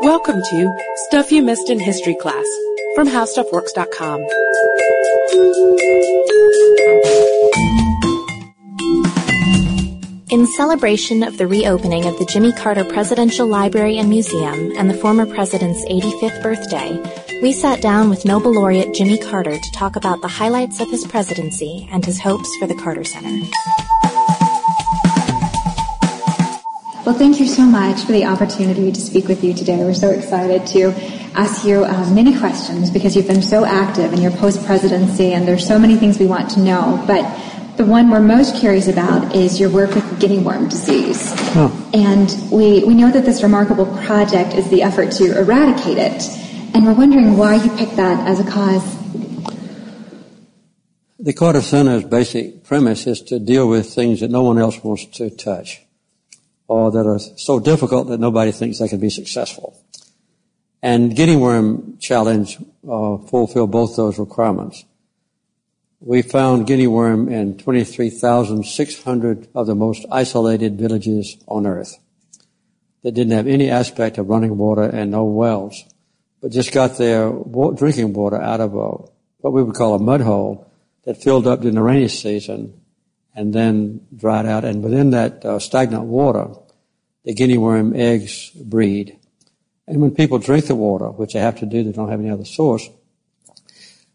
Welcome to Stuff You Missed in History Class from HowStuffWorks.com. In celebration of the reopening of the Jimmy Carter Presidential Library and Museum and the former president's 85th birthday, we sat down with Nobel laureate Jimmy Carter to talk about the highlights of his presidency and his hopes for the Carter Center. Well, thank you so much for the opportunity to speak with you today. We're so excited to ask you uh, many questions because you've been so active in your post-presidency and there's so many things we want to know. But the one we're most curious about is your work with guinea worm disease. Oh. And we, we know that this remarkable project is the effort to eradicate it. And we're wondering why you picked that as a cause. The Carter Center's basic premise is to deal with things that no one else wants to touch or that are so difficult that nobody thinks they can be successful. And Guinea Worm Challenge uh, fulfill both those requirements. We found guinea worm in 23,600 of the most isolated villages on earth that didn't have any aspect of running water and no wells, but just got their drinking water out of a, what we would call a mud hole that filled up during the rainy season and then dried out. And within that uh, stagnant water, the guinea worm eggs breed. And when people drink the water, which they have to do, they don't have any other source,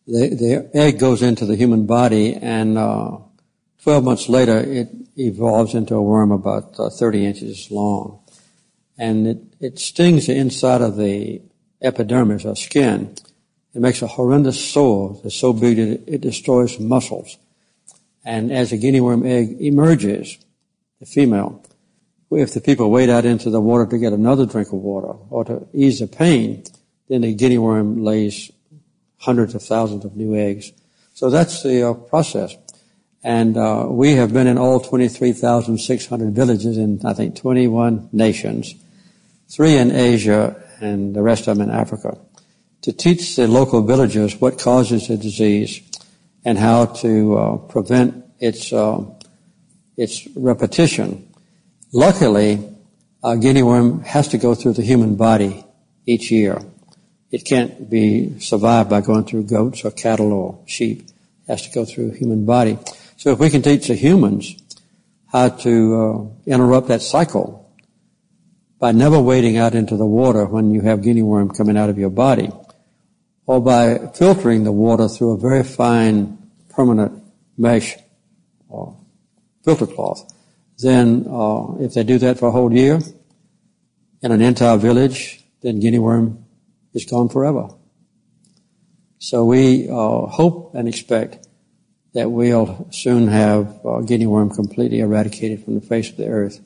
the, the egg goes into the human body and uh, 12 months later it evolves into a worm about uh, 30 inches long. And it, it stings the inside of the epidermis or skin. It makes a horrendous sore that's so big that it destroys muscles. And as a guinea worm egg emerges, the female, if the people wade out into the water to get another drink of water or to ease the pain, then the guinea worm lays hundreds of thousands of new eggs. So that's the uh, process. And uh, we have been in all 23,600 villages in, I think, 21 nations, three in Asia and the rest of them in Africa, to teach the local villagers what causes the disease and how to uh, prevent its uh, its repetition. Luckily, a guinea worm has to go through the human body each year. It can't be survived by going through goats or cattle or sheep. It has to go through human body. So if we can teach the humans how to uh, interrupt that cycle by never wading out into the water when you have guinea worm coming out of your body, or by filtering the water through a very fine permanent mesh or filter cloth, then uh, if they do that for a whole year in an entire village, then guinea worm is gone forever. So we uh, hope and expect that we'll soon have uh, guinea worm completely eradicated from the face of the earth.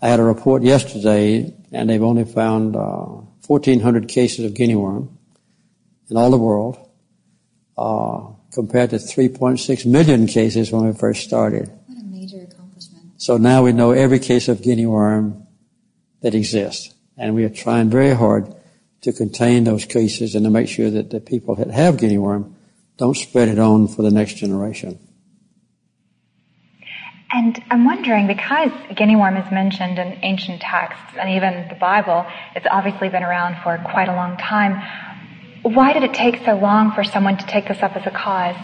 I had a report yesterday, and they've only found 1,400 uh, cases of guinea worm in all the world. Compared to 3.6 million cases when we first started. What a major accomplishment. So now we know every case of guinea worm that exists. And we are trying very hard to contain those cases and to make sure that the people that have guinea worm don't spread it on for the next generation. And I'm wondering, because guinea worm is mentioned in ancient texts and even the Bible, it's obviously been around for quite a long time. Why did it take so long for someone to take this up as a cause?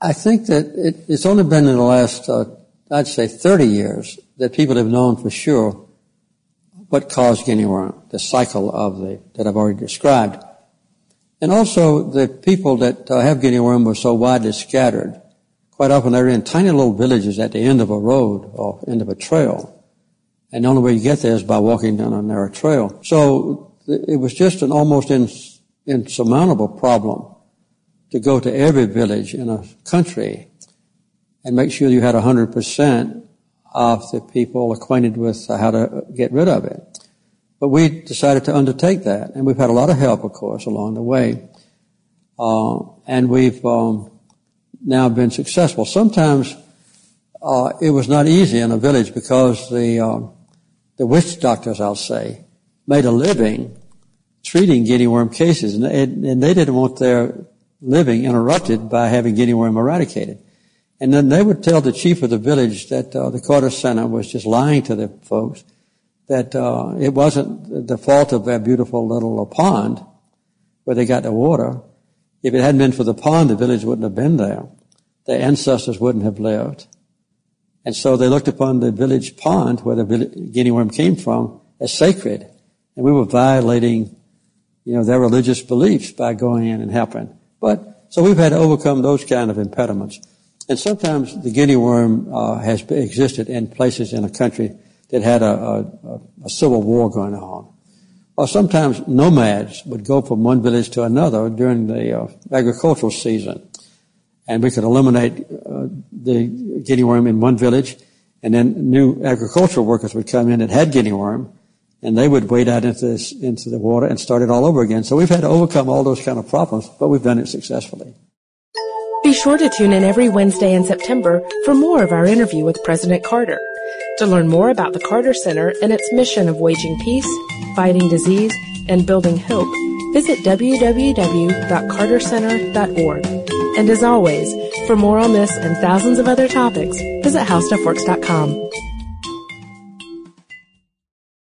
I think that it, it's only been in the last, uh, I'd say 30 years that people have known for sure what caused guinea worm, the cycle of the, that I've already described. And also the people that uh, have guinea worm were so widely scattered. Quite often they're in tiny little villages at the end of a road or end of a trail. And the only way you get there is by walking down a narrow trail. So it was just an almost insurmountable problem to go to every village in a country and make sure you had 100% of the people acquainted with how to get rid of it. But we decided to undertake that, and we've had a lot of help, of course, along the way. Uh, and we've um, now been successful. Sometimes uh, it was not easy in a village because the uh, the witch doctors, I'll say, made a living treating guinea worm cases, and, and they didn't want their living interrupted by having guinea worm eradicated. And then they would tell the chief of the village that uh, the Carter Center was just lying to the folks, that uh, it wasn't the fault of that beautiful little pond where they got the water. If it hadn't been for the pond, the village wouldn't have been there. Their ancestors wouldn't have lived. And so they looked upon the village pond where the guinea worm came from as sacred. And we were violating, you know, their religious beliefs by going in and helping. But, so we've had to overcome those kind of impediments. And sometimes the guinea worm uh, has existed in places in a country that had a, a, a civil war going on. Or sometimes nomads would go from one village to another during the uh, agricultural season. And we could eliminate uh, the guinea worm in one village, and then new agricultural workers would come in that had guinea worm, and they would wade out into, this, into the water and start it all over again. So we've had to overcome all those kind of problems, but we've done it successfully. Be sure to tune in every Wednesday in September for more of our interview with President Carter. To learn more about the Carter Center and its mission of waging peace, fighting disease, and building hope, visit www.cartercenter.org. And as always, for more on this and thousands of other topics, visit howstuffworks.com.